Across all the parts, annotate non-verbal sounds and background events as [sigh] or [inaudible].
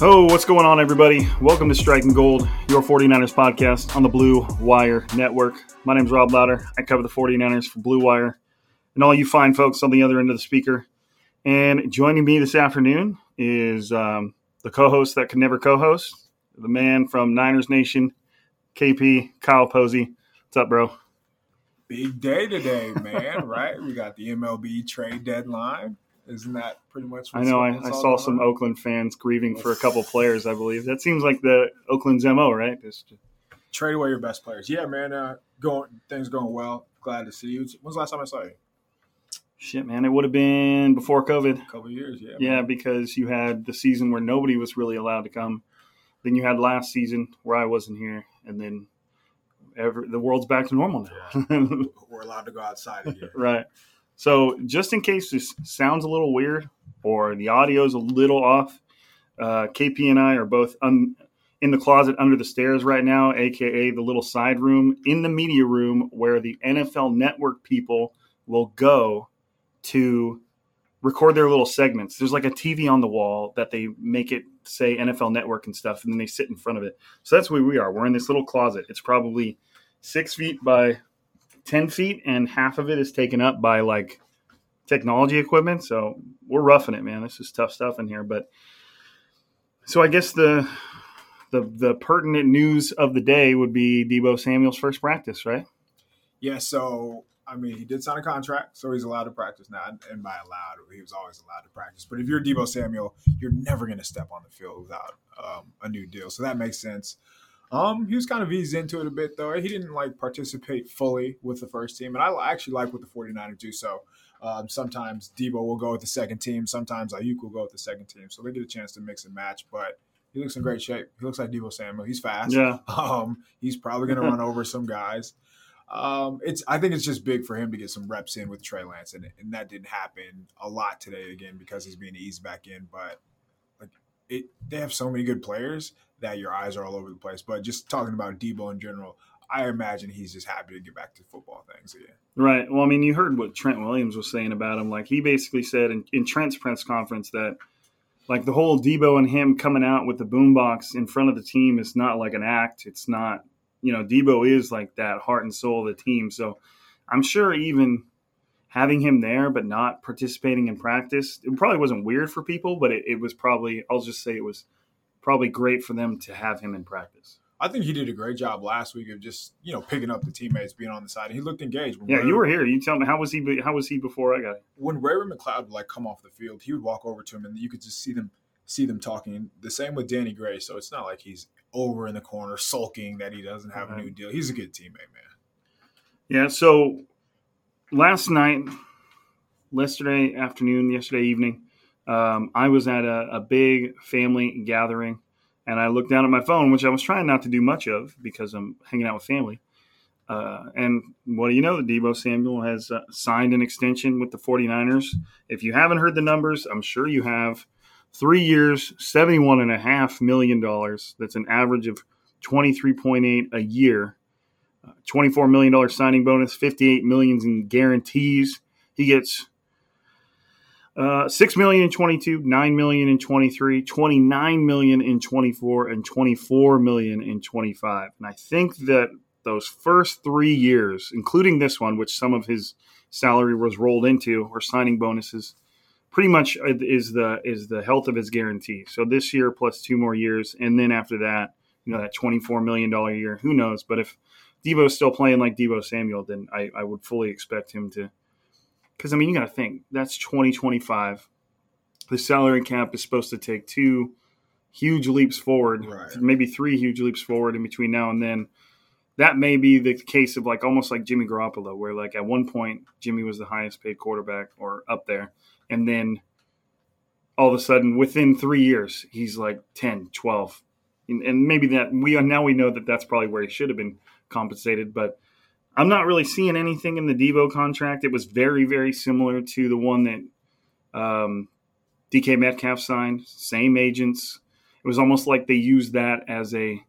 Oh, what's going on, everybody? Welcome to Striking Gold, your 49ers podcast on the Blue Wire Network. My name is Rob Lowder. I cover the 49ers for Blue Wire and all you fine folks on the other end of the speaker. And joining me this afternoon is um, the co host that can never co host, the man from Niners Nation, KP, Kyle Posey. What's up, bro? Big day today, man. [laughs] right? We got the MLB trade deadline. Isn't that pretty much? I know I, I saw some on? Oakland fans grieving for a [laughs] couple players, I believe. That seems like the Oakland's MO, right? Just trade away your best players. Yeah, man. Uh, going things going well. Glad to see you. When's the last time I saw you? shit, man. It would have been before COVID. A couple years. Yeah. Yeah, man. because you had the season where nobody was really allowed to come. Then you had last season where I wasn't here, and then every, the world's back to normal now. [laughs] We're allowed to go outside again. right. So just in case this sounds a little weird or the audio's a little off, uh, KP and I are both un- in the closet under the stairs right now, aka the little side room in the media room where the NFL Network people will go to record their little segments. There's like a TV on the wall that they make it say NFL Network and stuff, and then they sit in front of it. So that's where we are. We're in this little closet. It's probably six feet by 10 feet, and half of it is taken up by like technology equipment. So we're roughing it, man. This is tough stuff in here. But so I guess the the the pertinent news of the day would be Deebo Samuel's first practice, right? yeah. So I mean, he did sign a contract, so he's allowed to practice now. And by allowed, he was always allowed to practice. But if you're Deebo Samuel, you're never going to step on the field without um, a new deal. So that makes sense. Um, he was kind of eased into it a bit though. He didn't like participate fully with the first team, and I actually like what the 49ers do. So um, sometimes Deebo will go with the second team, sometimes Aiyuk will go with the second team. So they get a chance to mix and match. But he looks in great shape. He looks like Deebo Samuel. He's fast. Yeah. [laughs] Um, he's probably going to run over some guys. Um, it's I think it's just big for him to get some reps in with Trey Lance, and, and that didn't happen a lot today again because he's being eased back in. But like it, they have so many good players that your eyes are all over the place. But just talking about Deebo in general, I imagine he's just happy to get back to football things again. Right. Well, I mean, you heard what Trent Williams was saying about him. Like he basically said in, in Trent's press conference that like the whole Deebo and him coming out with the boombox in front of the team is not like an act. It's not, you know, Deebo is like that heart and soul of the team. So I'm sure even having him there but not participating in practice, it probably wasn't weird for people, but it, it was probably, I'll just say it was probably great for them to have him in practice. I think he did a great job last week of just you know picking up the teammates, being on the side. He looked engaged. When Yeah, Ray- you were here. You tell me how was he? How was he before I got? It? when Raymond McCloud would like come off the field, he would walk over to him, and you could just see them see them talking. The same with Danny Gray. So it's not like he's over in the corner sulking that he doesn't have a new deal. He's a good teammate, man. Yeah. So last night, yesterday afternoon, yesterday evening, um, I was at a, a big family gathering, and I looked down at my phone, which I was trying not to do much of because I'm hanging out with family. Uh, and what do you know? Deebo Samuel has uh, signed an extension with the 49ers. If you haven't heard the numbers, I'm sure you have. Three years, $71.5 million. That's an average of 23.8 a year. Uh, $24 million signing bonus, 58 million in guarantees. He gets uh, six million in 22, nine million in 23, 29 million in 24, and 24 million in 25. And I think that those first three years, including this one, which some of his salary was rolled into or signing bonuses, pretty much is the is the health of his guarantee. So this year plus two more years, and then after that, you know, that 24 million dollar year, who knows? But if Deebo's still playing like Deebo Samuel, then I, I would fully expect him to because I mean, you got to think that's 2025. The salary cap is supposed to take two huge leaps forward, Right. maybe three huge leaps forward in between now and then. That may be the case of like almost like Jimmy Garoppolo, where like at one point Jimmy was the highest paid quarterback or up there, and then all of a sudden within three years he's like 10, 12. And, and maybe that we now we know that that's probably where he should have been compensated, but I'm not really seeing anything in the Deebo contract. It was very, very similar to the one that um, DK Metcalf signed. Same agents. It was almost like they used that as a,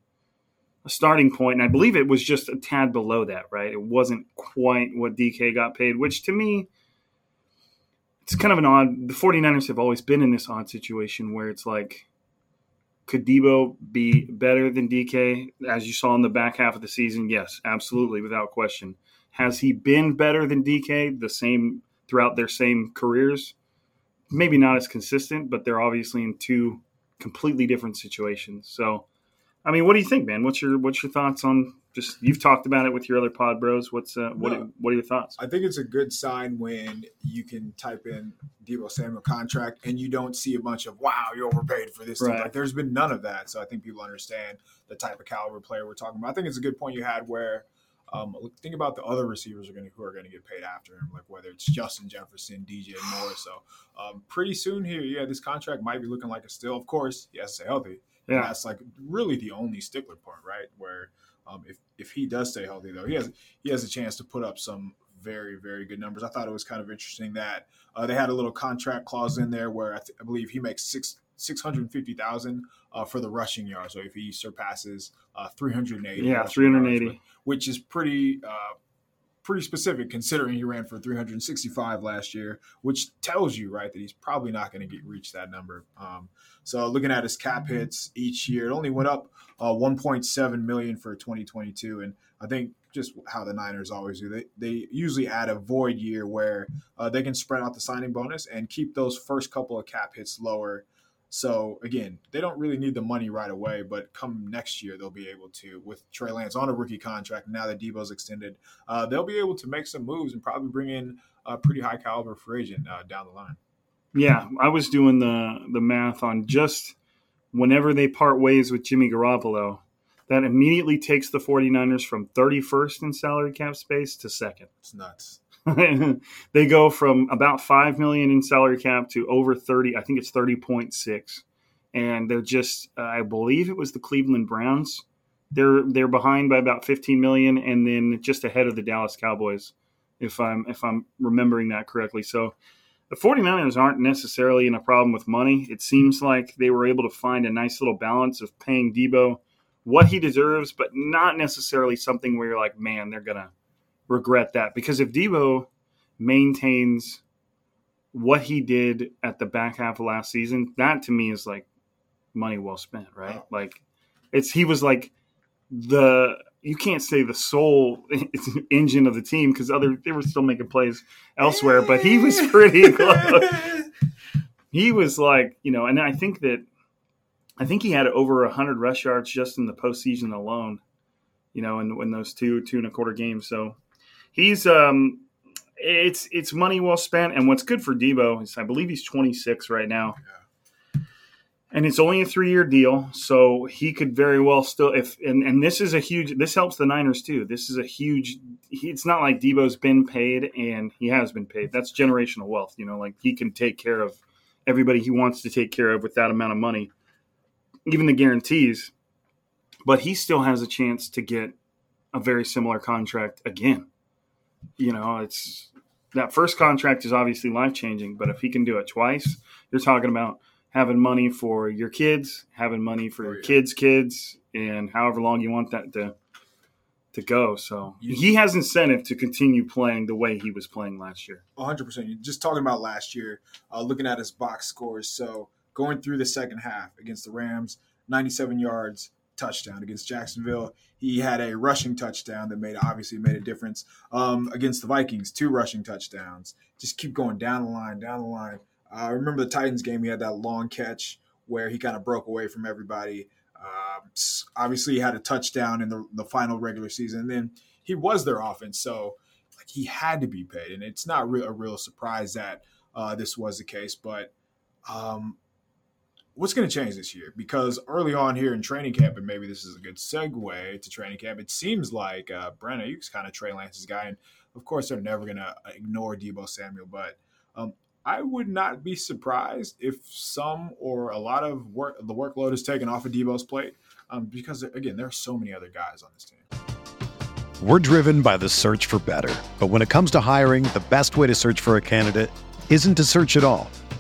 a starting point, and I believe it was just a tad below that. Right? It wasn't quite what DK got paid, which to me, it's kind of an odd. The 49ers have always been in this odd situation where it's like could Deebo be better than DK as you saw in the back half of the season? Yes, absolutely, without question. Has he been better than DK the same throughout their same careers? Maybe not as consistent, but they're obviously in two completely different situations. So, I mean, what do you think, man? What's your what's your thoughts on just you've talked about it with your other pod bros? What's uh, what No. what are your thoughts? I think it's a good sign when you can type in Deebo Samuel contract and you don't see a bunch of wow, you're overpaid for this. Right. Like there's been none of that, so I think people understand the type of caliber player we're talking about. I think it's a good point you had where um, think about the other receivers are going who are going to get paid after him, like whether it's Justin Jefferson, DJ Moore. So um, pretty soon here, yeah, this contract might be looking like a steal. Of course, he has to stay healthy. And Yeah. that's like really the only stickler part, right? Where um, if if he does stay healthy, though, he has he has a chance to put up some very very good numbers. I thought it was kind of interesting that uh, they had a little contract clause in there where I, th- I believe he makes six six hundred fifty thousand uh, for the rushing yards. So if he surpasses uh, three hundred eighty, Yeah, 380. which is pretty. Uh, Pretty specific considering he ran for 365 last year, which tells you right that he's probably not going to get reach that number. Um, so looking at his cap hits each year, it only went up uh, 1.7 million for 2022, and I think just how the Niners always do, they they usually add a void year where uh, they can spread out the signing bonus and keep those first couple of cap hits lower. So again, they don't really need the money right away, but come next year they'll be able to with Trey Lance on a rookie contract. Now that Deebo's extended, uh, they'll be able to make some moves and probably bring in a pretty high caliber free agent uh, down the line. Yeah, I was doing the the math on just whenever they part ways with Jimmy Garoppolo, that immediately takes the 49ers from 31st in salary cap space to second. It's nuts. [laughs] they go from about 5 million in salary cap to over 30, I think it's 30.6. And they're just uh, I believe it was the Cleveland Browns. They're they're behind by about 15 million and then just ahead of the Dallas Cowboys if I'm if I'm remembering that correctly. So the 49ers aren't necessarily in a problem with money. It seems like they were able to find a nice little balance of paying Deebo what he deserves, but not necessarily something where you're like, man, they're to regret that. Because if Deebo maintains what he did at the back half of last season, that to me is like money well spent, right? Wow. Like it's he was like the you can't say the sole [laughs] engine of the team because other they were still making plays elsewhere, but he was [laughs] pretty close. He was like, you know, and I think that I think he had over hundred rush yards just in the postseason alone, you know, in, in those two two and a quarter games. So he's um it's it's money well spent. And what's good for Deebo is I believe he's 26 right now. And it's only a three year deal, so he could very well still if and, and this is a huge this helps the Niners too. This is a huge he, it's not like Deebo's been paid and he has been paid. That's generational wealth, you know, like he can take care of everybody he wants to take care of with that amount of money. Even the guarantees. But he still has a chance to get a very similar contract again. You know, it's that first contract is obviously life changing, but if he can do it twice, you're talking about having money for your kids, having money for Oh, your yeah. kids' kids, and however long you want that to to go. So he has incentive to continue playing the way he was playing last year. 100%. You're just talking about last year, uh, looking at his box scores. So going through the second half against the Rams, 97 yards, touchdown. Against Jacksonville, he had a rushing touchdown that made obviously made a difference. Um, against the Vikings, two rushing touchdowns. Just keep going down the line, down the line. I uh, remember the Titans game. He had that long catch where he kind of broke away from everybody. S- obviously, he had a touchdown in the, the final regular season. And then he was their offense, so like he had to be paid, and it's not real, a real surprise that uh, this was the case. But um, what's going to change this year? Because early on here in training camp, and maybe this is a good segue to training camp, it seems like uh, Brandon Aiyuk's kind of Trey Lance's guy, and of course they're never going to ignore Deebo Samuel, but um, I would not be surprised if some or a lot of work the workload is taken off of Deebo's plate um, because again there are so many other guys on this team. We're driven by the search for better. But when it comes to hiring, the best way to search for a candidate isn't to search at all.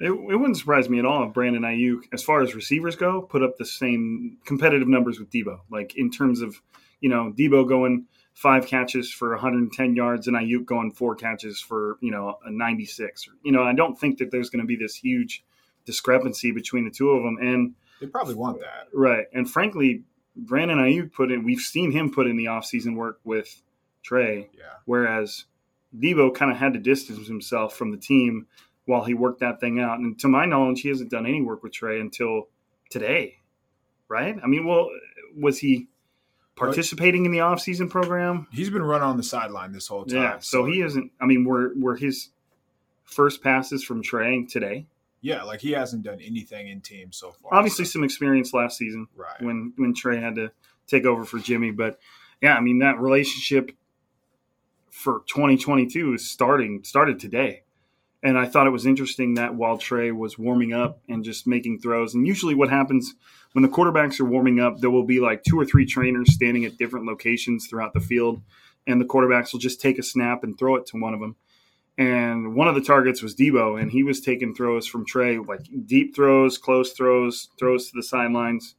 It, it wouldn't surprise me at all if Brandon Aiyuk, as far as receivers go, put up the same competitive numbers with Deebo. Like in terms of, you know, Deebo going five catches for 110 yards and Aiyuk going four catches for, you know, a 96. You know, I don't think that there's going to be this huge discrepancy between the two of them. And They probably want that. right, and frankly, Brandon Aiyuk put in. We've seen him put in the offseason work with Trey. Yeah. Whereas Deebo kind of had to distance himself from the team while he worked that thing out. And to my knowledge, he hasn't done any work with Trey until today, right? I mean, well, was he participating in the offseason program? He's been running on the sideline this whole time. Yeah. So he isn't. I mean, were were his first passes from Trey today? Yeah, like he hasn't done anything in team so far. Obviously, some experience last season right. when when Trey had to take over for Jimmy, but yeah, I mean that relationship for 2022 is starting started today. And I thought it was interesting that while Trey was warming up and just making throws, and usually what happens when the quarterbacks are warming up, there will be like two or three trainers standing at different locations throughout the field, and the quarterbacks will just take a snap and throw it to one of them. And one of the targets was Deebo, and he was taking throws from Trey, like deep throws, close throws, throws to the sidelines.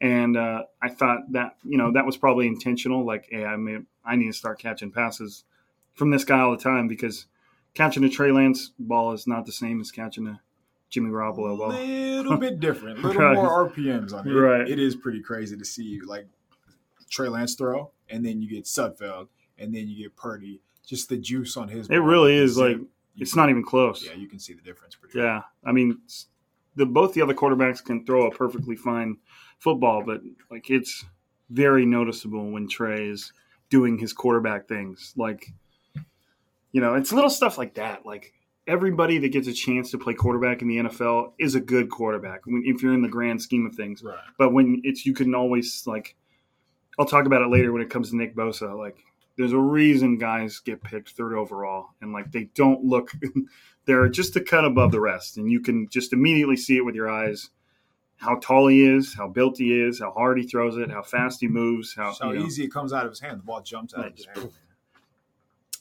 And uh, I thought that you know that was probably intentional. Like, hey, I mean, I need to start catching passes from this guy all the time because catching a Trey Lance ball is not the same as catching a Jimmy Garoppolo ball. A little bit different, a [laughs] little Right. more RPMs on it. Right. It is pretty crazy to see like Trey Lance throw, and then you get Sudfeld, and then you get Purdy. Just the juice on his. It really is like You it's can- not even close. Yeah, you can see the difference pretty. Yeah, I mean, the both the other quarterbacks can throw a perfectly fine football, but like it's very noticeable when Trey is doing his quarterback things. Like, you know, it's little stuff like that. Like everybody that gets a chance to play quarterback in the NFL is a good quarterback when, if you're in the grand scheme of things. Right. But when it's you can always like, I'll talk about it later when it comes to Nick Bosa. Like, there's a reason guys get picked third overall, and like they don't look, [laughs] they're just a cut above the rest, and you can just immediately see it with your eyes. How tall he is, how built he is, how hard he throws it, how fast he moves, how, how you know. easy it comes out of his hand. The ball jumps out of his hand.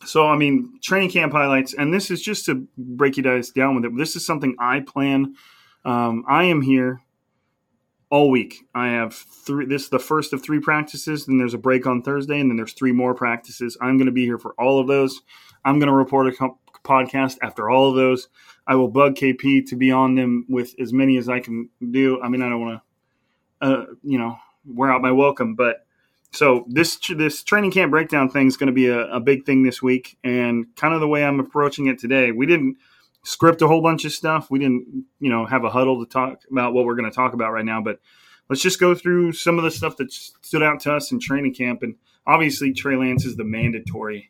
So, I mean, training camp highlights, and this is just to break you guys down with it. This is something I plan. Um, I am here all week. I have three. This is the first of three practices. Then there's a break on Thursday, and then there's three more practices. I'm going to be here for all of those. I'm going to report a podcast after all of those. I will bug KP to be on them with as many as I can do. I mean, I don't want to, uh, you know, wear out my welcome, but so this this training camp breakdown thing is going to be a, a big thing this week, and kind of the way I'm approaching it today. We didn't script a whole bunch of stuff. We didn't, you know, have a huddle to talk about what we're going to talk about right now. But let's just go through some of the stuff that stood out to us in training camp. And obviously, Trey Lance is the mandatory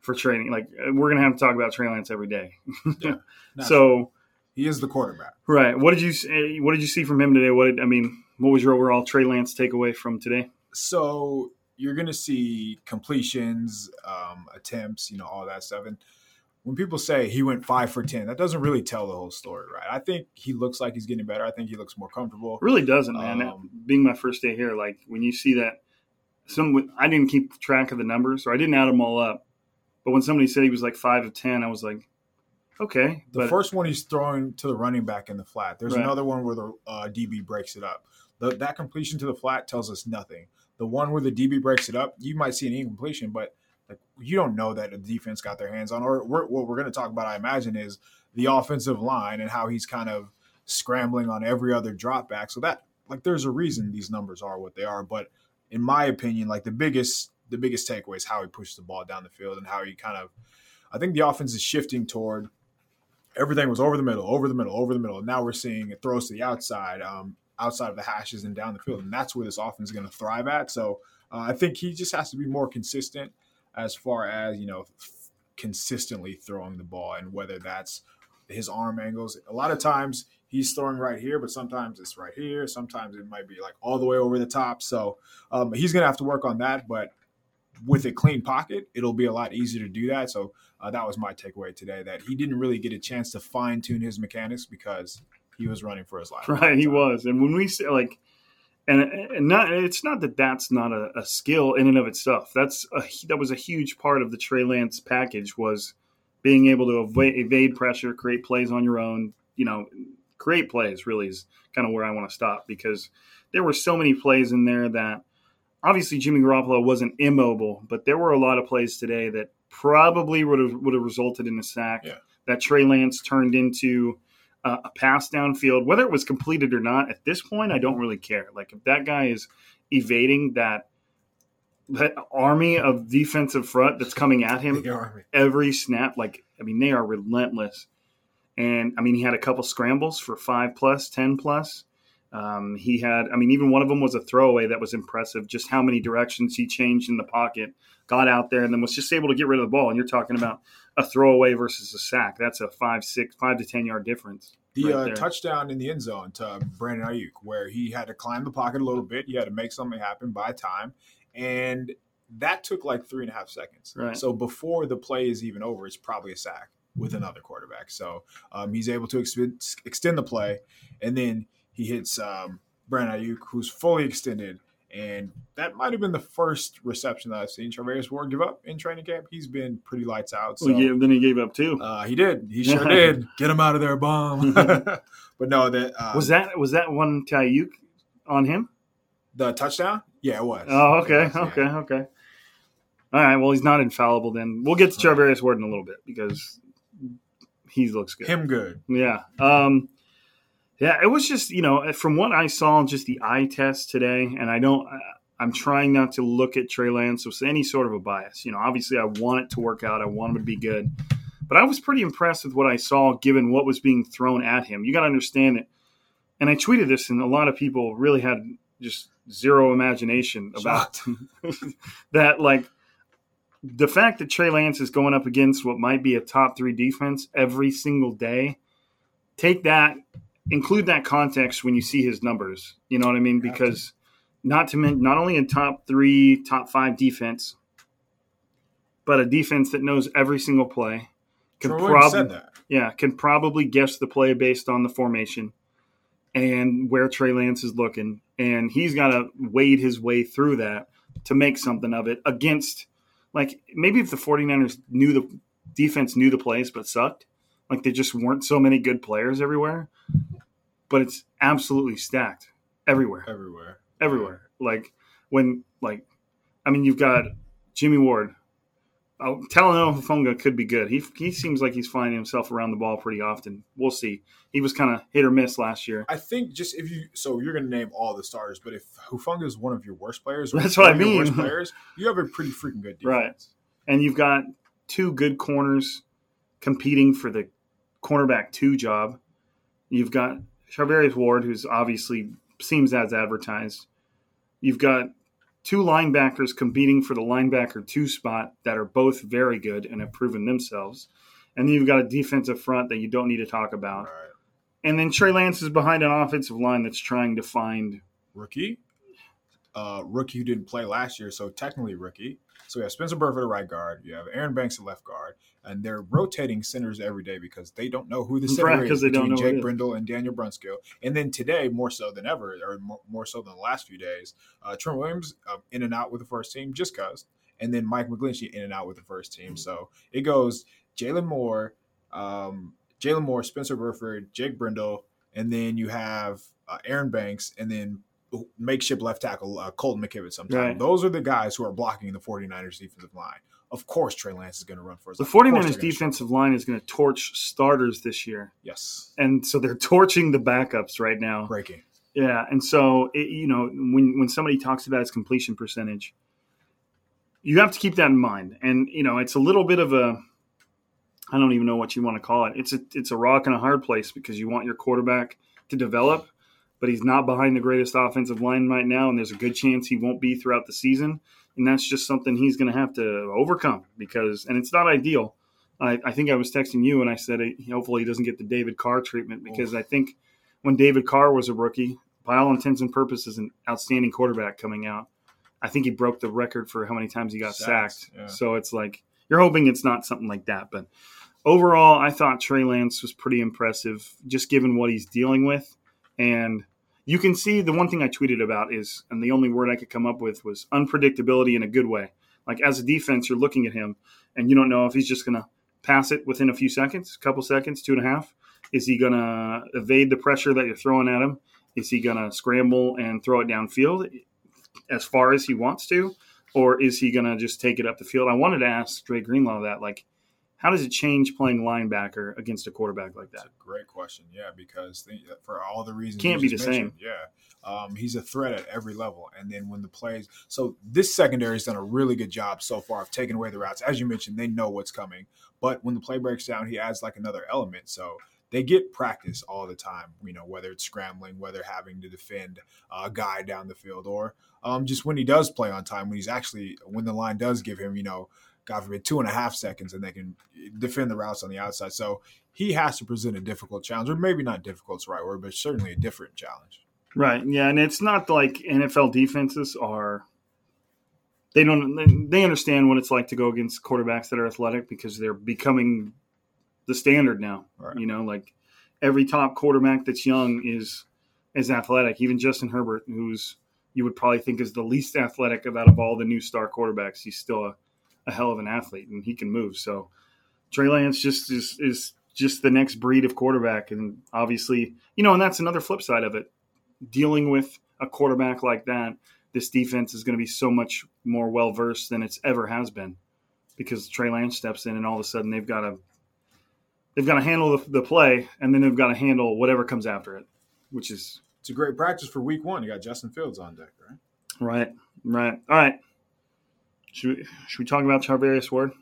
for training. Like uh, we're going to have to talk about Trey Lance every day. Yeah, [laughs] so He is the quarterback. right, what did you say- eh, what did you see from him today? What did I mean? What was your overall Trey Lance takeaway from today? So you're going to see completions, um, attempts, you know, all that stuff. And when people say he went five for 10, that doesn't really tell the whole story, right? I think he looks like he's getting better. I think he looks more comfortable. Really doesn't, man. Um, Being my first day here, like when you see that, some I didn't keep track of the numbers, or I didn't add them all up. But when somebody said he was like five of ten, I was like, okay. The but first one he's throwing to the running back in the flat. There's Right. another one where the uh, DB breaks it up. The, that completion to the flat tells us nothing. The one where the DB breaks it up, you might see an incompletion, but like you don't know that the defense got their hands on. Or we're, what we're going to talk about, I imagine, is the offensive line and how he's kind of scrambling on every other drop back. So that like there's a reason these numbers are what they are. But in my opinion, like the biggest the biggest takeaway is how he pushes the ball down the field and how he kind of I think the offense is shifting toward everything was over the middle, over the middle, over the middle. And now we're seeing it throws to the outside, um, outside of the hashes and down the field, and that's where this offense is going to thrive at. So uh, I think he just has to be more consistent as far as you know, f- consistently throwing the ball, and whether that's his arm angles. A lot of times he's throwing right here, but sometimes it's right here. Sometimes it might be like all the way over the top. So um, he's going to have to work on that, but. With a clean pocket, it'll be a lot easier to do that. So uh, that was my takeaway today. That he didn't really get a chance to fine tune his mechanics because he was running for his life. [laughs] right, he was. And when we say like, and, and not, it's not that that's not a, a skill in and of itself. That's a, that was a huge part of the Trey Lance package was being able to evade, evade pressure, create plays on your own. You know, create plays really is kind of where I want to stop because there were so many plays in there that obviously Jimmy Garoppolo wasn't immobile, but there were a lot of plays today that probably would have would have resulted in a sack. Yeah. That Trey Lance turned into uh, a pass downfield, whether it was completed or not. At this point, I don't really care. Like if that guy is evading that that army of defensive front that's coming at him [laughs] every snap, like I mean, they are relentless. And I mean, he had a couple scrambles for five plus, ten plus. Um, he had, I mean, even one of them was a throwaway that was impressive. Just how many directions he changed in the pocket, got out there, and then was just able to get rid of the ball. And you're talking about a throwaway versus a sack. That's a five, six, five to ten yard difference. The right uh, touchdown in the end zone to Brandon Aiyuk, where he had to climb the pocket a little bit, he had to make something happen by time, and that took like three and a half seconds. Right. So before the play is even over, it's probably a sack with another quarterback. So um, he's able to ex- extend the play, and then he hits um, Brandon Aiyuk, who's fully extended. And that might have been the first reception that I've seen Charvarius Ward give up in training camp. He's been pretty lights out. So Well, yeah, then he gave up too. uh, he did. He sure [laughs] did. Get him out of there, bomb. [laughs] [laughs] but no, that uh, was that was that one Tayuk on him? the touchdown. Yeah, it was. Oh, okay, was, yeah. okay, okay. All right. Well, he's not infallible. Then we'll get to Charvarius Ward in a little bit because he looks good. Him good. Yeah. Um, yeah, it was just, you know, uh, from what I saw, just the eye test today, and I don't, I- I'm trying not to look at Trey Lance with any sort of a bias. You know, obviously I want it to work out, I want him to be good, but I was pretty impressed with what I saw given what was being thrown at him. You got to understand it. And I tweeted this, and a lot of people really had just zero imagination about [laughs] that. Like, the fact that Trey Lance is going up against what might be a top three defense every single day, take that, include that context when you see his numbers. You know what I mean? Because not to mention, not only a top three, top five defense, but a defense that knows every single play. Can Troy said probably, that. yeah, can probably guess the play based on the formation and where Trey Lance is looking. And he's got to wade his way through that to make something of it against, like, maybe if the 49ers knew the defense knew the plays but sucked, like there just weren't so many good players everywhere. But it's absolutely stacked everywhere Everywhere. everywhere. Like when, like, I mean, you've got Jimmy Ward. Oh, Talanoa Hufanga could be good. He he seems like he's finding himself around the ball pretty often. We'll see. He was kind of hit or miss last year. I think just if you so you're going to name all the starters, but if Hufanga is one of your worst players, That's what I your worst [laughs] players, you have a pretty freaking good defense. Right. And you've got two good corners competing for the cornerback two job. You've got Charvarius Ward, who's obviously seems as advertised. You've got two linebackers competing for the linebacker two spot that are both very good and have proven themselves. And then you've got a defensive front that you don't need to talk about. Right. And then Trey Lance is behind an offensive line that's trying to find Rookie, uh, rookie who didn't play last year, so technically rookie. So we have Spencer Burford at right guard, you have Aaron Banks at left guard, and they're rotating centers every day because they don't know who the center Right, is 'cause they don't between know Jake. Brendel and Daniel Brunskill. And then today, more so than ever, or more, more so than the last few days, uh, Trent Williams uh, in and out with the first team just cause, and then Mike McGlinchey in and out with the first team. So it goes Jaylon Moore, um, Jaylon Moore, Spencer Burford, Jake Brendel, and then you have uh, Aaron Banks, and then makeshift left tackle uh, Colton McKivitz. Sometimes Right. those are the guys who are blocking the 49ers defensive line. Of course, Trey Lance is going to run for his the life. Of 49ers they're gonna defensive line is going to torch starters this year. Yes, And so they're torching the backups right now. breaking. Yeah, and so it, you know when when somebody talks about his completion percentage, you have to keep that in mind. And you know it's a little bit of a I don't even know what you want to call it. It's a it's a rock and a hard place because you want your quarterback to develop, but he's not behind the greatest offensive line right now, and there's a good chance he won't be throughout the season. And that's just something he's going to have to overcome because, and it's not ideal. I, I think I was texting you and I said hopefully he doesn't get the David Carr treatment because I think when David Carr was a rookie, by all intents and purposes, an outstanding quarterback coming out. I think he broke the record for how many times he got Sacks, sacked. yeah. So it's like you're hoping it's not something like that. But overall, I thought Trey Lance was pretty impressive, just given what he's dealing with. And you can see the one thing I tweeted about is, and the only word I could come up with was unpredictability in a good way. Like as a defense, you're looking at him and you don't know if he's just going to pass it within a few seconds, a couple seconds, two and a half. Is he going to evade the pressure that you're throwing at him? Is he going to scramble and throw it downfield as far as he wants to? Or is he going to just take it up the field? I wanted to ask Dre Greenlaw that. Like, how does it change playing linebacker against a quarterback like that? That's a great question. Yeah, because they, for all the reasons Can't be the same. Yeah, um, he's a threat at every level. And then when the plays, so this secondary has done a really good job so far of taking away the routes. As you mentioned, they know what's coming. But when the play breaks down, he adds like another element. So they get practice all the time. You know, whether it's scrambling, whether having to defend a guy down the field, or um, just when he does play on time, when he's actually when the line does give him, you know. God forbid, two and a half seconds, and they can defend the routes on the outside. So he has to present a difficult challenge, or maybe not difficult is the right word, but certainly a different challenge. Right. Yeah, and it's not like NFL defenses are they don't they understand what it's like to go against quarterbacks that are athletic because they're becoming the standard now. Right. You know, like every top quarterback that's young is is athletic. Even Justin Herbert, who's you would probably think is the least athletic out of all the new star quarterbacks, he's still a, a hell of an athlete and he can move. So Trey Lance just is is just the next breed of quarterback, and obviously, you know, and that's another flip side of it dealing with a quarterback like that, this defense is going to be so much more well versed than it's ever has been because Trey Lance steps in and all of a sudden they've got to they've got to handle the, the play and then they've got to handle whatever comes after it, which is It's a great practice for week one. You got Justin Fields on deck, right? right, right. All right, should we, should we talk about Charvarius Ward?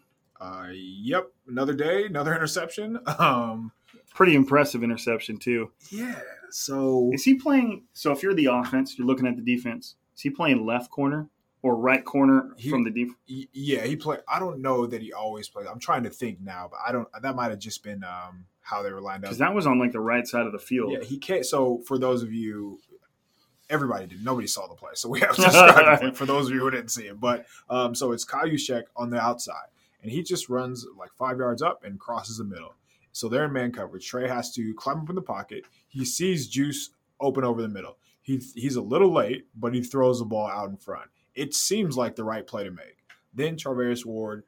Uh, yep. Another day, another interception. [laughs] Um, Pretty impressive interception too. yeah. So Is he playing? So if you're the offense, you're looking at the defense. Is he playing left corner or right corner He- from the defense? Yeah, he played. I don't know that he always played. I'm trying to think now, but I don't. That might have just been um, how they were lined up. Because that was on like the right side of the field. Yeah, he can't. So for those of you, everybody did. Nobody saw the play, so we have to describe it [laughs] for those of you who didn't see it. But um, so it's Juszczyk on the outside, and he just runs like five yards up and crosses the middle. So they're in man coverage. Trey has to climb up in the pocket. He sees Juice open over the middle. He he's a little late, but he throws the ball out in front. It seems like the right play to make. Then Charvarius Ward,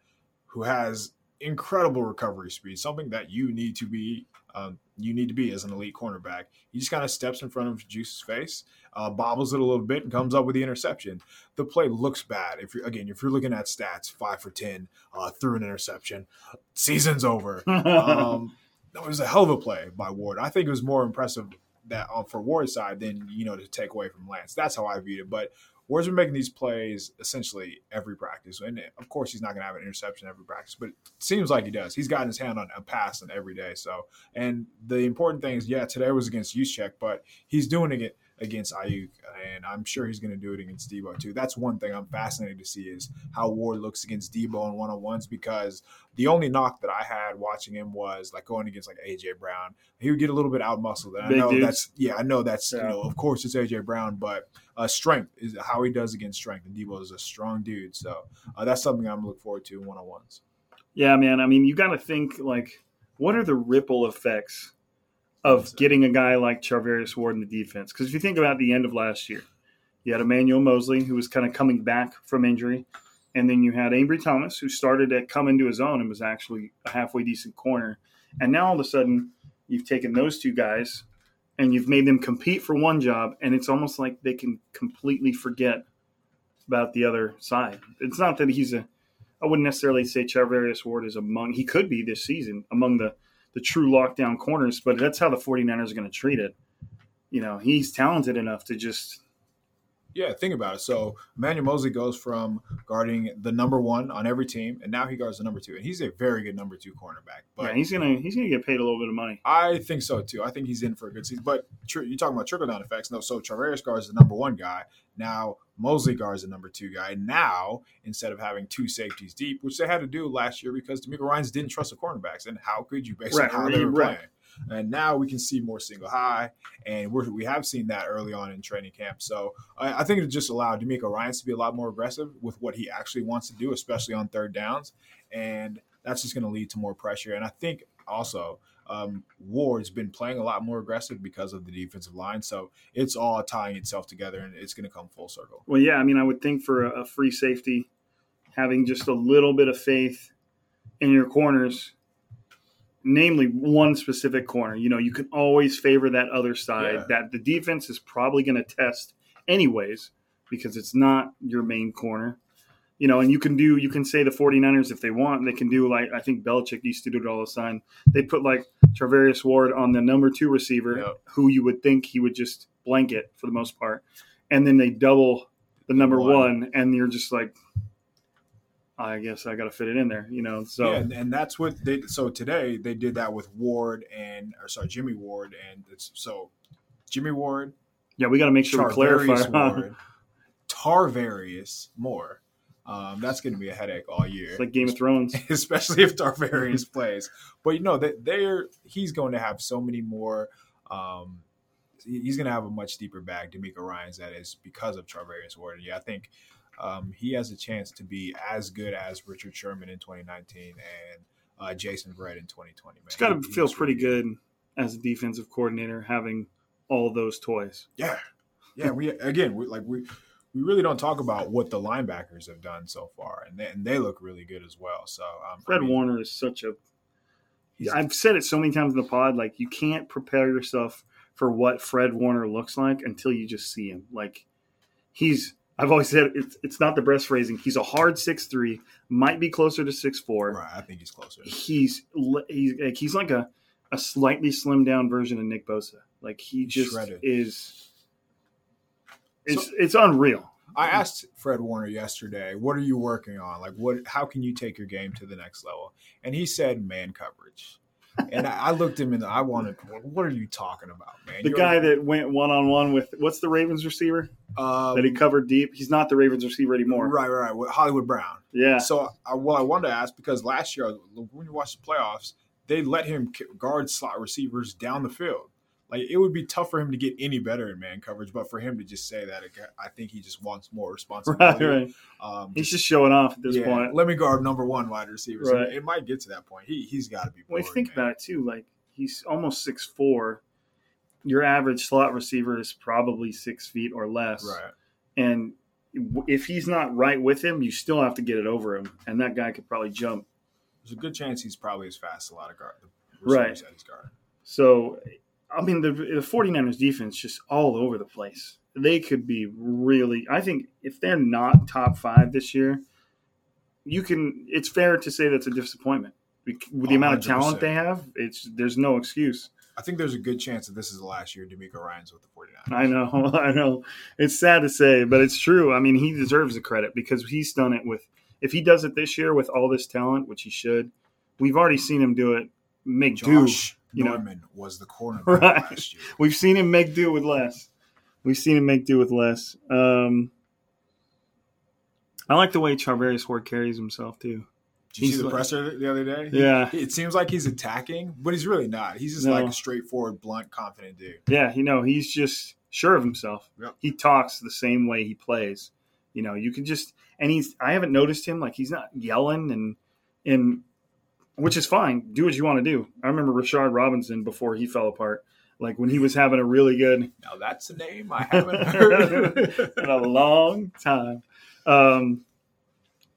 who has incredible recovery speed, something that you need to be um, you need to be as an elite cornerback. He just kind of steps in front of Juice's face, uh, bobbles it a little bit, and comes up with the interception. The play looks bad. If you're again, if you're looking at stats, five for ten, uh, threw an interception, season's over. [laughs] Um, that was a hell of a play by Ward. I think it was more impressive that uh, for Ward's side than you know to take away from Lance. That's how I viewed it. But Ward's been making these plays essentially every practice, and of course he's not going to have an interception every practice, but it seems like he does. He's gotten his hand on a pass on every day. So, and the important thing is, yeah, today was against Juszczyk, but he's doing it against Aiyuk, and I'm sure he's going to do it against Deebo too. That's one thing I'm fascinated to see is how Ward looks against Deebo in one on ones because the only knock that I had watching him was like going against like AJ Brown. He would get a little bit out muscled, and I Big know dudes. that's yeah, I know that's you know of course it's AJ Brown, but uh, strength is how he does against strength, and Deebo is a strong dude, so uh, that's something I'm looking forward to in one on ones. Yeah, man. I mean, you got to think like, what are the ripple effects of getting a guy like Charvarius Ward in the defense? Because if you think about the end of last year, you had Emmanuel Moseley who was kind of coming back from injury, and then you had Ambry Thomas who started to come into his own and was actually a halfway decent corner, and now all of a sudden you've taken those two guys and you've made them compete for one job, and it's almost like they can completely forget about the other side. It's not that he's a I wouldn't necessarily say Charvarius Ward is among he could be this season among the the true lockdown corners, but that's how the 49ers are going to treat it. You know, he's talented enough to just Yeah, think about it. So Emmanuel Moseley goes from guarding the number one on every team, and now he guards the number two, and he's a very good number two cornerback. But yeah, he's gonna he's gonna get paid a little bit of money. I think so too. I think he's in for a good season. But tr- you're talking about trickle down effects. No, so Charvarius guards the number one guy. Now Moseley guards the number two guy. Now instead of having two safeties deep, which they had to do last year because DeMeco Ryans didn't trust the cornerbacks, and how could you based Right, on how they were right. playing? And now we can see more single high, and we're, we have seen that early on in training camp. So I, I think it just allowed DeMeco Ryans to be a lot more aggressive with what he actually wants to do, especially on third downs, and that's just going to lead to more pressure. And I think also um, Ward's been playing a lot more aggressive because of the defensive line. So it's all tying itself together, and it's going to come full circle. Well, yeah, I mean, I would think for a, free safety, having just a little bit of faith in your corners, namely one specific corner. You know, you can always favor that other side Yeah. that the defense is probably going to test anyways because it's not your main corner. You know, and you can do you can say the 49ers if they want, they can do like I think Belichick used to do it all the time. They put like Charvarius Ward on the number two receiver, Yep. who you would think he would just blanket for the most part, and then they double the number One. one, and you're just like, I guess I got to fit it in there, you know. So yeah, and, and that's what they. So today they did that with Ward and or sorry Jimmy Ward, and it's so Jimmy Ward, yeah, we got to make sure we clarify. [laughs] Ward, Tarvarius Moore. Um, that's going to be a headache all year. it's like Game of [laughs] Thrones. especially if Tarvarius [laughs] plays. But you know that they're he's going to have so many more. Um, he's going to have a much deeper bag. DeMeco Ryans that is because of Tarvarius Ward. Yeah, I think um, he has a chance to be as good as Richard Sherman in 2019 and uh, Jason Verrett in 2020. Man. It's got to feel pretty good as a defensive coordinator having all those toys. Yeah, yeah. We again, we like we we really don't talk about what the linebackers have done so far, and they, and they look really good as well. So um, I Fred mean, Warner is such a. I've said it so many times in the pod. Like you can't prepare yourself for what Fred Warner looks like until you just see him. Like he's. I've always said it's, it's not the breast phrasing. He's a hard six three, might be closer to six four. right, I think he's closer. He's he's like he's like a a slightly slimmed down version of Nick Bosa. Like he He's just shredded. is. It's So- it's unreal. I asked Fred Warner yesterday, "What are you working on? Like, what? How can you take your game to the next level?" And he said, "Man coverage." and I, I looked him in the I wanted, what are you talking about, man? The You're- guy that went one on one with what's the Ravens receiver um, that he covered deep? He's not the Ravens receiver anymore. Right, right, right. Hollywood Brown. Yeah. So, I, well, I wanted to ask because last year when you watched the playoffs, they let him guard slot receivers down the field. Like it would be tough for him to get any better in man coverage, but for him to just say that, I think he just wants more [laughs] responsibility. right. Um, He's just showing off at this yeah, point. Let me guard number one wide receiver. Right. It might get to that point. He he's got to be. Well, you think man. about it too. Like he's almost six four. Your average slot receiver is probably six feet or less. Right. And if he's not right with him, you still have to get it over him. And that guy could probably jump. There's a good chance he's probably as fast as a lot of guard. The Right. receivers he's guarding. So, I mean, the, the 49ers defense just all over the place. They could be really, I think if they're not top five this year, you can, it's fair to say that's a disappointment. With the amount of talent they have, it's there's no excuse. I think there's a good chance that this is the last year DeMeco Ryans with the 49ers. I know, [laughs] I know. It's sad to say, but it's true. I mean, he deserves the credit because he's done it with. If he does it this year with all this talent, which he should, we've already seen him do it. Make Josh do. You know. Norman was the cornerback [laughs] Right. last year. We've seen him make do with less. We've seen him make do with less. Um, I like the way Charvarius Ward carries himself too. Did you He's see the like- presser the other day? Yeah. It seems like he's attacking, but he's really not. He's just No. like a straightforward, blunt, confident dude. Yeah, you know, he's just sure of himself. Yep. He talks the same way he plays. You know, you can just and he's I haven't noticed him like he's not yelling and and which is fine. Do what you want to do. I remember Rashard Robinson before he fell apart. Like when he was having a really good Now that's a name I haven't heard. [laughs] in a long time. Um,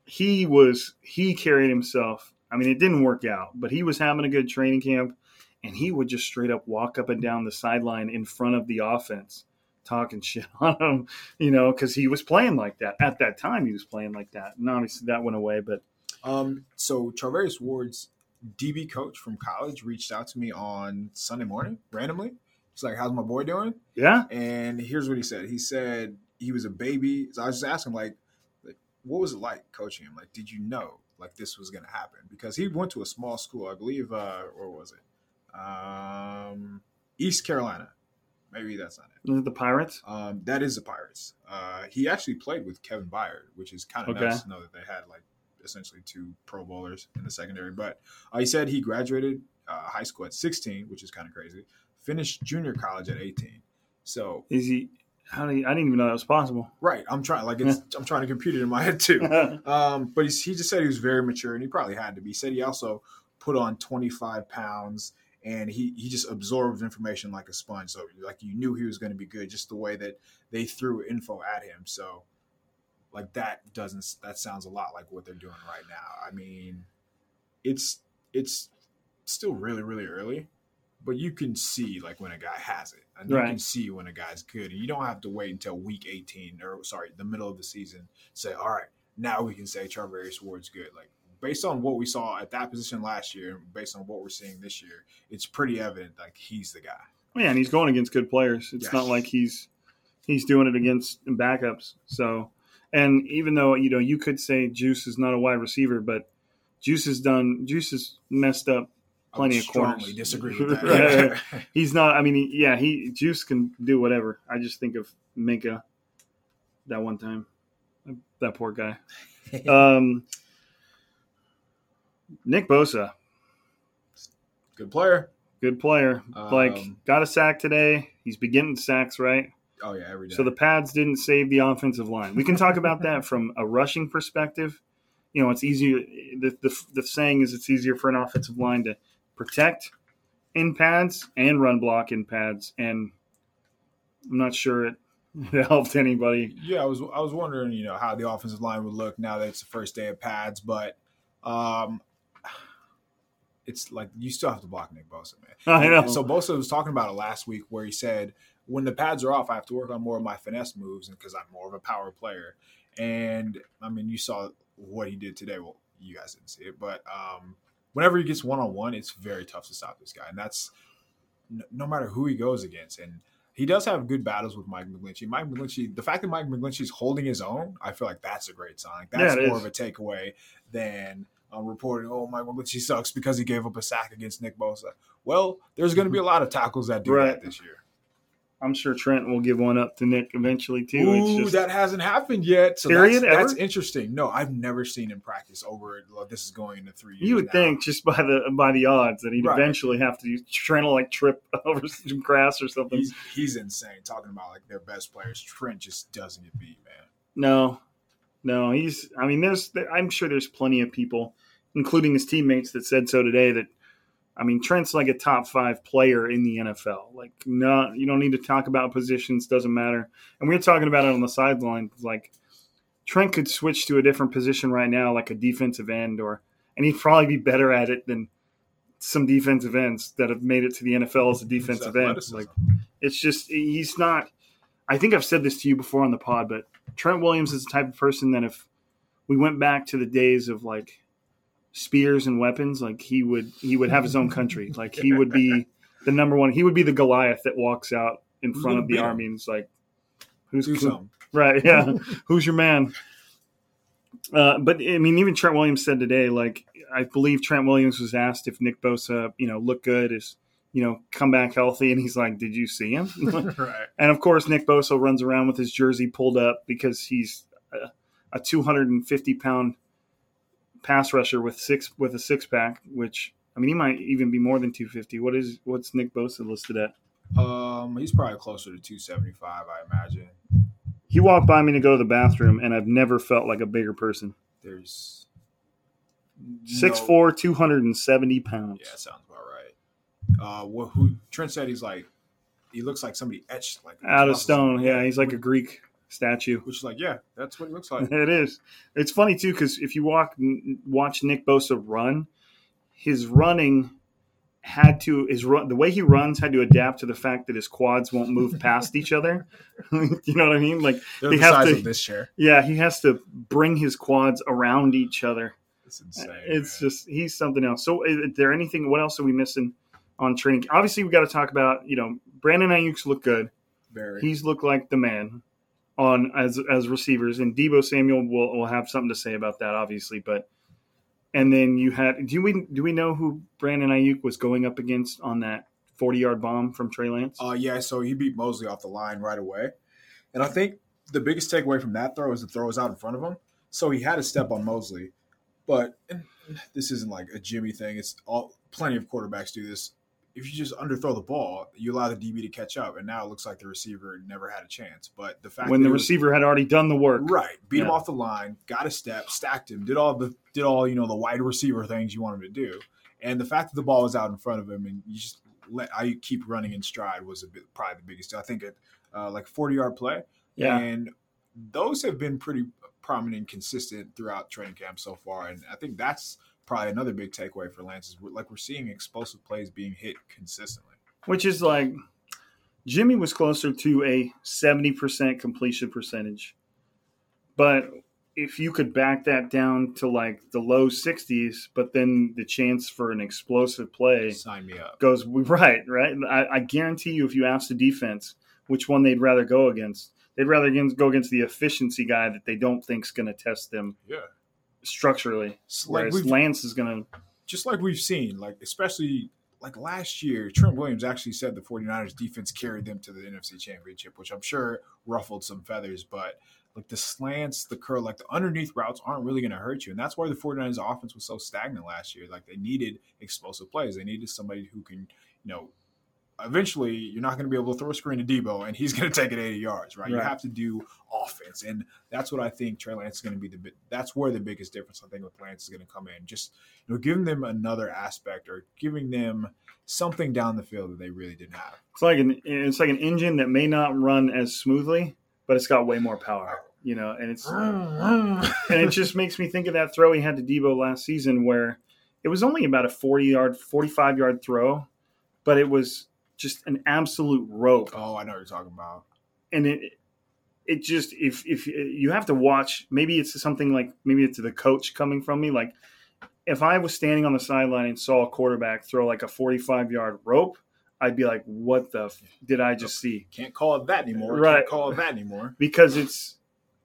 he was he carried himself. I mean, it didn't work out, but he was having a good training camp, and he would just straight up walk up and down the sideline in front of the offense, talking [laughs] shit on them, you know, because he was playing like that at that time. He was playing like that, and obviously that went away. But um, so Charvarius Ward's DB coach from college reached out to me on Sunday morning randomly. He's like, "How's my boy doing?" yeah, And here's what he said. He said he was a baby. So I was just asking, like, like, what was it like coaching him? Like, did you know like this was going to happen? Because he went to a small school, I believe. Uh, where was it? Um, East Carolina. Maybe that's not it. It the Pirates. Um, that is the Pirates. Uh, he actually played with Kevin Byard, which is kind of Okay. nice to know that they had like essentially two Pro Bowlers in the secondary. But uh, he said he graduated uh, high school at 16, which is kind of crazy. Finished junior college at 18. So Is he? How do you, I didn't even know that was possible. right, I'm trying like it's I'm trying to compute it in my head too. [laughs] Um, but he's, he just said he was very mature, and he probably had to be. He said he also put on 25 pounds, and he he just absorbed information like a sponge. So like you knew he was going to be good, just the way that they threw info at him. So like that doesn't that sounds a lot like what they're doing right now. I mean, it's it's still really really early, but you can see like when a guy has it, and you can see when a guy's good, and you don't have to wait until week 18 or sorry, the middle of the season say, all right, now we can say Charvarius Ward's good. Like based on what we saw at that position last year, and based on what we're seeing this year, it's pretty evident like he's the guy. Yeah, and he's going against good players. It's Yes. not like he's he's doing it against backups. So, and even though you know you could say Juice is not a wide receiver, but Juice has done Juice has messed up plenty of corners. disagree [laughs] with that. Right. [laughs] He's not. I mean, he, yeah, he Juice can do whatever. I just think of Minka that one time. That poor guy. [laughs] Um, Nick Bosa, good player. good player. like Um, got a sack today. He's beginning sacks, right? Oh yeah, every day. So the pads didn't save the offensive line. We can talk about that [laughs] from a rushing perspective. You know, it's easier. The, the, the saying is it's easier for an offensive line to protect in pads and run block in pads. And I'm not sure it, [laughs] it helped anybody. Yeah, I was I was wondering, you know, how the offensive line would look now that it's the first day of pads, but um it's like you still have to block Nick Bosa, man. [laughs] I know. So Bosa was talking about it last week where he said, when the pads are off, I have to work on more of my finesse moves and because I'm more of a power player. And I mean, you saw what he did today. Well, you guys didn't see it, but um, whenever he gets one on one, it's very tough to stop this guy, and that's no, no matter who he goes against. And he does have good battles with Mike McGlinchey. Mike McGlinchey, the fact that Mike McGlinchey's holding his own, I feel like that's a great sign. That's Yeah, more is. of a takeaway than um, reporting, "Oh, Mike McGlinchey sucks because he gave up a sack against Nick Bosa." Well, there's going to be a lot of tackles that do Right. that this year. I'm sure Trent will give one up to Nick eventually too. Ooh, it's just, that hasn't happened yet. So Period, that's, that's interesting. No, I've never seen him practice over. Well, this is going into three years. you would now. think just by the by the odds that he'd Right. eventually have to Trent will like trip [laughs] over some grass or something. he's he's insane. Talking about like their best players, Trent just doesn't get beat, man. No, no, he's. I mean, there's. I'm sure there's plenty of people, including his teammates, that said so today. That I mean, Trent's like a top five player in the NFL. Like, no, you don't need to talk about positions. Doesn't matter. And we were talking about it on the sideline. Like, Trent could switch to a different position right now, like a defensive end, or and he'd probably be better at it than some defensive ends that have made it to the NFL as a defensive end. Like, it's just he's not. I think I've said this to you before on the pod, but Trent Williams is the type of person that if we went back to the days of like spears and weapons, like he would he would have his own country. [laughs] Like he would be the number one. He would be the Goliath that walks out in front of the him? army and is like, "Who's Right. Yeah. [laughs] Who's your man? Uh, but I mean, even Trent Williams said today, like, I believe Trent Williams was asked if Nick Bosa, you know, looked good, is, you know, come back healthy. And he's like, Did you see him? [laughs] right. and of course, Nick Bosa runs around with his jersey pulled up because he's a, a 250 pound pass rusher with six, with a six pack, which, I mean, he might even be more than 250. What is, what's Nick Bosa listed at? Um, he's probably closer to 275, I imagine. He walked by me to go to the bathroom, and I've never felt like a bigger person. There's Six no- four, two hundred and seventy pounds. Yeah, sounds about right. Uh, what, who Trent said he's like, he looks like somebody etched like Out of stone. Yeah, he's like a Greek statue. Which is like, yeah, that's what it looks like. [laughs] It is. It's funny too because if you walk watch Nick Bosa run, his running had to his run the way he runs had to adapt to the fact that his quads won't move past each other. [laughs] you know what I mean? Like They're they the have size to- of this chair. yeah, he has to bring his quads around each other. It's insane. It's man. just he's something else. So, is there anything? What else are we missing on training? Obviously, we got to talk about you know Brandon Aiyuk's look good. very. He's looked like the man on as as receivers, and Deebo Samuel will will have something to say about that, obviously. But and then you had do we do we know who Brandon Aiyuk was going up against on that forty yard bomb from Trey Lance? Uh, yeah, so he beat Moseley off the line right away. And I think the biggest takeaway from that throw is the throw was out in front of him. So he had to step on Moseley. But this isn't like a Jimmy thing. It's all plenty of quarterbacks do this. If you just underthrow the ball, you allow the DB to catch up, and now it looks like the receiver never had a chance. But the fact when the was- receiver had already done the work, Right. Beat him off the line, got a step, stacked him, did all the did all, you know, the wide receiver things you want him to do. And the fact that the ball was out in front of him and you just let I keep running in stride was a bit probably the biggest. I think it uh, like 40 yard play. Yeah. And those have been pretty prominent and consistent throughout training camp so far. And I think that's probably another big takeaway for Lance is we're, like we're seeing explosive plays being hit consistently. which is like Jimmy was closer to a 70% completion percentage. But if you could back that down to like the low 60s, but then the chance for an explosive play Sign me up. goes [laughs] right, right? I, I guarantee you, if you ask the defense which one they'd rather go against, they'd rather go against the efficiency guy that they don't think's going to test them Yeah. Structurally. Like Lance is going to. just like we've seen, like especially like last year, Trent Williams actually said the 49ers defense carried them to the NFC championship, which I'm sure ruffled some feathers, but like the slants, the curl, like the underneath routes aren't really going to hurt you. And that's why the 49ers offense was so stagnant last year. Like they needed explosive plays. They needed somebody who can, you know, eventually you're not going to be able to throw a screen to Deebo and he's going to take it 80 yards, right? You have to do offense. And that's what I think Trey Lance is going to be the. That's where the biggest difference I think with Lance is going to come in. Just you know, giving them another aspect or giving them something down the field that they really didn't have. It's like an it's like an engine that may not run as smoothly, but it's got way more power. You know, and it's [sighs] and it just makes me think of that throw he had to Deebo last season, where it was only about a forty yard, forty five yard throw, but it was just an absolute rope, Oh, I know what you're talking about. and it it just if if uh, you have to watch, maybe it's something like maybe it's the coach coming from me, like if I was standing on the sideline and saw a quarterback throw like a forty five yard rope. I'd be like, "What the f- did I just see?" Can't call it that anymore. Right. Can't call it that anymore. [laughs] because it's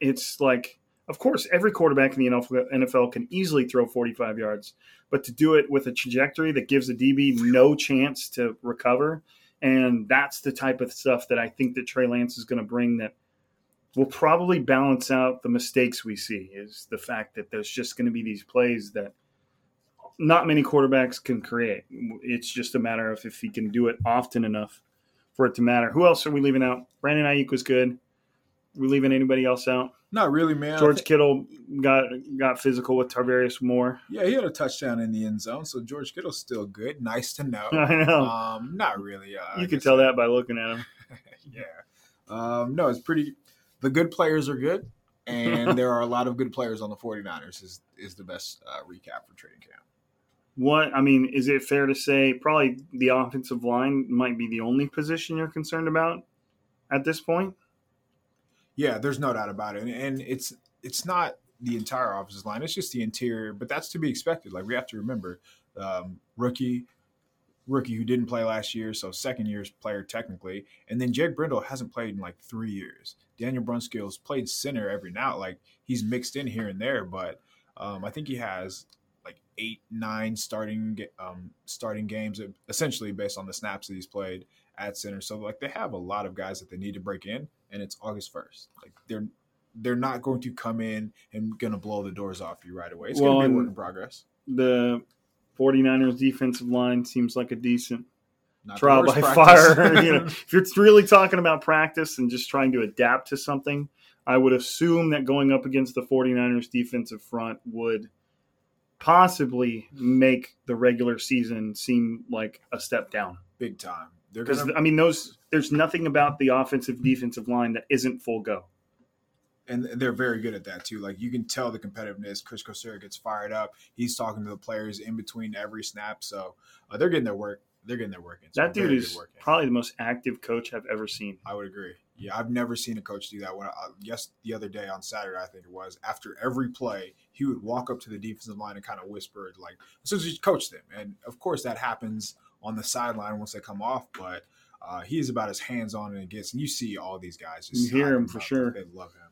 it's like of course, every quarterback in the NFL can easily throw 45 yards, but to do it with a trajectory that gives a DB no chance to recover, and that's the type of stuff that I think that Trey Lance is going to bring that will probably balance out the mistakes we see. Is the fact that there's just going to be these plays that not many quarterbacks can create. It's just a matter of if he can do it often enough for it to matter. Who else are we leaving out? Brandon Aiyuk was good. We leaving anybody else out? Not really, man. George think- Kittle got got physical with Tarvarius Moore. yeah, he had a touchdown in the end zone, so George Kittle's still good. Nice to know. [laughs] I know. Um, not really. Uh, you can tell that by looking at him. [laughs] yeah. Um, no, it's pretty. The good players are good, and [laughs] there are a lot of good players on the 49ers. Is is the best uh, recap for training camp. What I mean, is it fair to say probably the offensive line might be the only position you're concerned about at this point? Yeah, there's no doubt about it, and, and it's it's not the entire offensive line; it's just the interior. But that's to be expected. Like we have to remember, um, rookie, rookie who didn't play last year, so second year's player technically, and then Jake Brendel hasn't played in like three years. Daniel Brunskill's played center every now, like he's mixed in here and there, but um, I think he has like eight, nine starting um, starting games, essentially based on the snaps that he's played at center. So like they have a lot of guys that they need to break in, and it's August first. Like they're they're not going to come in and gonna blow the doors off you right away. It's Well, gonna be a work in progress. The 49ers defensive line seems like a decent Not trial by practice. fire. [laughs] you know, [laughs] if you're really talking about practice and just trying to adapt to something, I would assume that going up against the 49ers defensive front would possibly make the regular season seem like a step down. big time. They're Because gonna I mean, those there's nothing about the offensive defensive line that isn't full go. and they're very good at that too. Like you can tell the competitiveness. Kris Kocurek gets fired up. He's talking to the players in between every snap, so uh, they're getting their work. They're getting their work in. So That dude is probably the most active coach I've ever seen. I would agree. Yeah, I've never seen a coach do that. When I, yes, the other day on Saturday, I think it was after every play, he would walk up to the defensive line and kind of whisper, like, so just coach them. And of course, that happens on the sideline once they come off, but. Uh, he's about as hands on as it gets, and you see all these guys. Just You hear him for sure. They love him.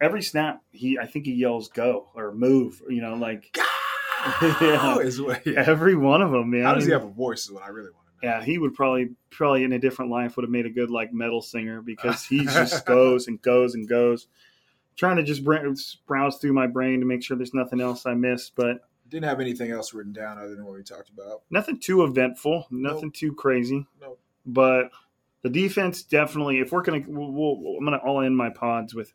Every snap, he I think he yells "go" or "move." You know, like Oh, [laughs] [laughs] is what- yeah. every one of them, man. How does he have a voice? Is what I really want to know. Yeah, he would probably probably in a different life would have made a good like metal singer because he [laughs] just goes and goes and goes. Trying to just br- browse through my brain to make sure there's nothing else I missed, but Didn't have anything else written down other than what we talked about. nothing too eventful, nothing too crazy. Nope. But the defense definitely. If we're gonna, we'll, we'll, I'm gonna all end my pods with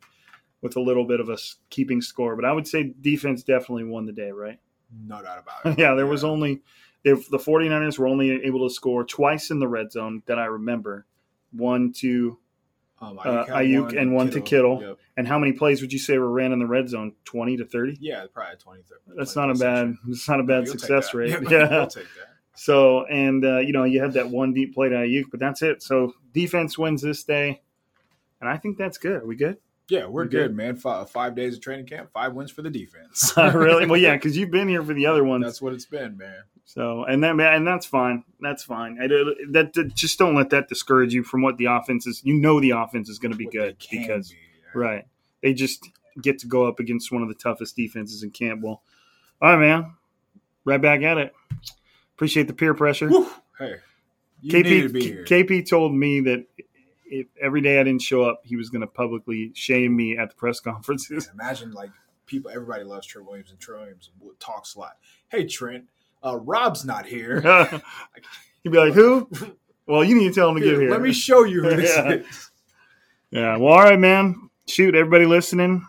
with a little bit of a s- keeping score, but I would say defense definitely won the day, right? No doubt about [laughs] it. yeah, there was only if the 49ers were only able to score twice in the red zone that I remember. One to um, uh, Aiyuk and one to Kittle. Yep. and how many plays would you say were ran in the red zone? 20 to 30? Yeah, probably 20, 30. That's like not a bad it's [laughs] not a bad You'll success rate. [laughs] Yeah, Yeah. I'll take that. So, and uh, you know, you have that one deep play to Aiyuk, but that's it. So, defense wins this day. And I think that's good. Are we good? Yeah, we're We good, good. man. Five, five days of training camp, five wins for the defense. [laughs] really? Well, yeah, because you've been here for the other ones. That's what it's been, man. So, and that and that's fine. That's fine. I that, that- just don't let that discourage you from what the offense is. You know, the offense is going to be What good because be, yeah. right, they just get to go up against one of the toughest defenses in Campbell. All right, man. Right back at it. Appreciate the peer pressure. Whew. Hey, you needed to be here. KP KP told me that if every day I didn't show up, he was going to publicly shame me at the press [laughs] conferences. Imagine like people, everybody loves Trent Williams, and Trent Williams talks a lot. Hey, Trent, uh, Rob's not here. [laughs] He'd be like, "Who?" Well, you need to tell him to get here. Let me show you who [laughs] this Yeah. is. Yeah. Well, all right, man. Shoot, everybody listening,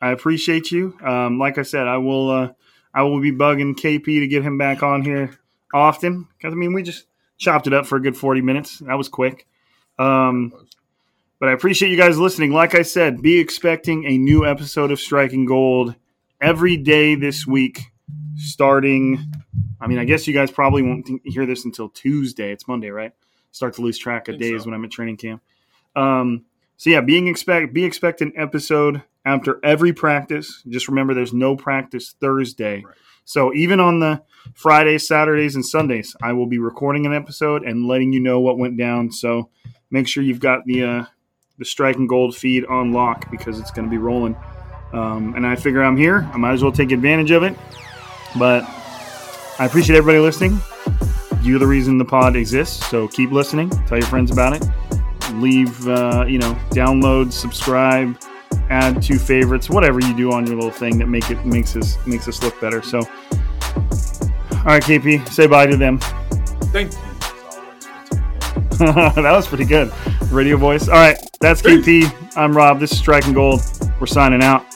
I appreciate you. Um, like I said, I will. Uh, I will be bugging KP to get him back on here often because I mean we just chopped it up for a good forty minutes. That was quick. Um, but I appreciate you guys listening. Like I said, be expecting a new episode of Striking Gold every day this week, starting. I mean, I guess you guys probably won't hear this until Tuesday. It's Monday, right? Start to lose track of days so. when I'm at training camp. Um, so yeah, being expect be expect an episode after every practice. Just remember, there's no practice Thursday. Right. So even on the Fridays, Saturdays, and Sundays, I will be recording an episode and letting you know what went down. So make sure you've got the uh, the Striking Gold feed on lock because it's going to be rolling Um, and I figure I'm here. I might as well take advantage of it. But I appreciate everybody listening. You're the reason the pod exists. So keep listening. Tell your friends about it. Leave, uh, you know, download, subscribe, add two favorites, whatever you do on your little thing that make it makes us makes us look better. So, all right, KP, say bye to them. Thank you. as always, for tuning in. that was pretty good. Radio voice. All right, that's KP. I'm Rob. This is Striking Gold. We're signing out.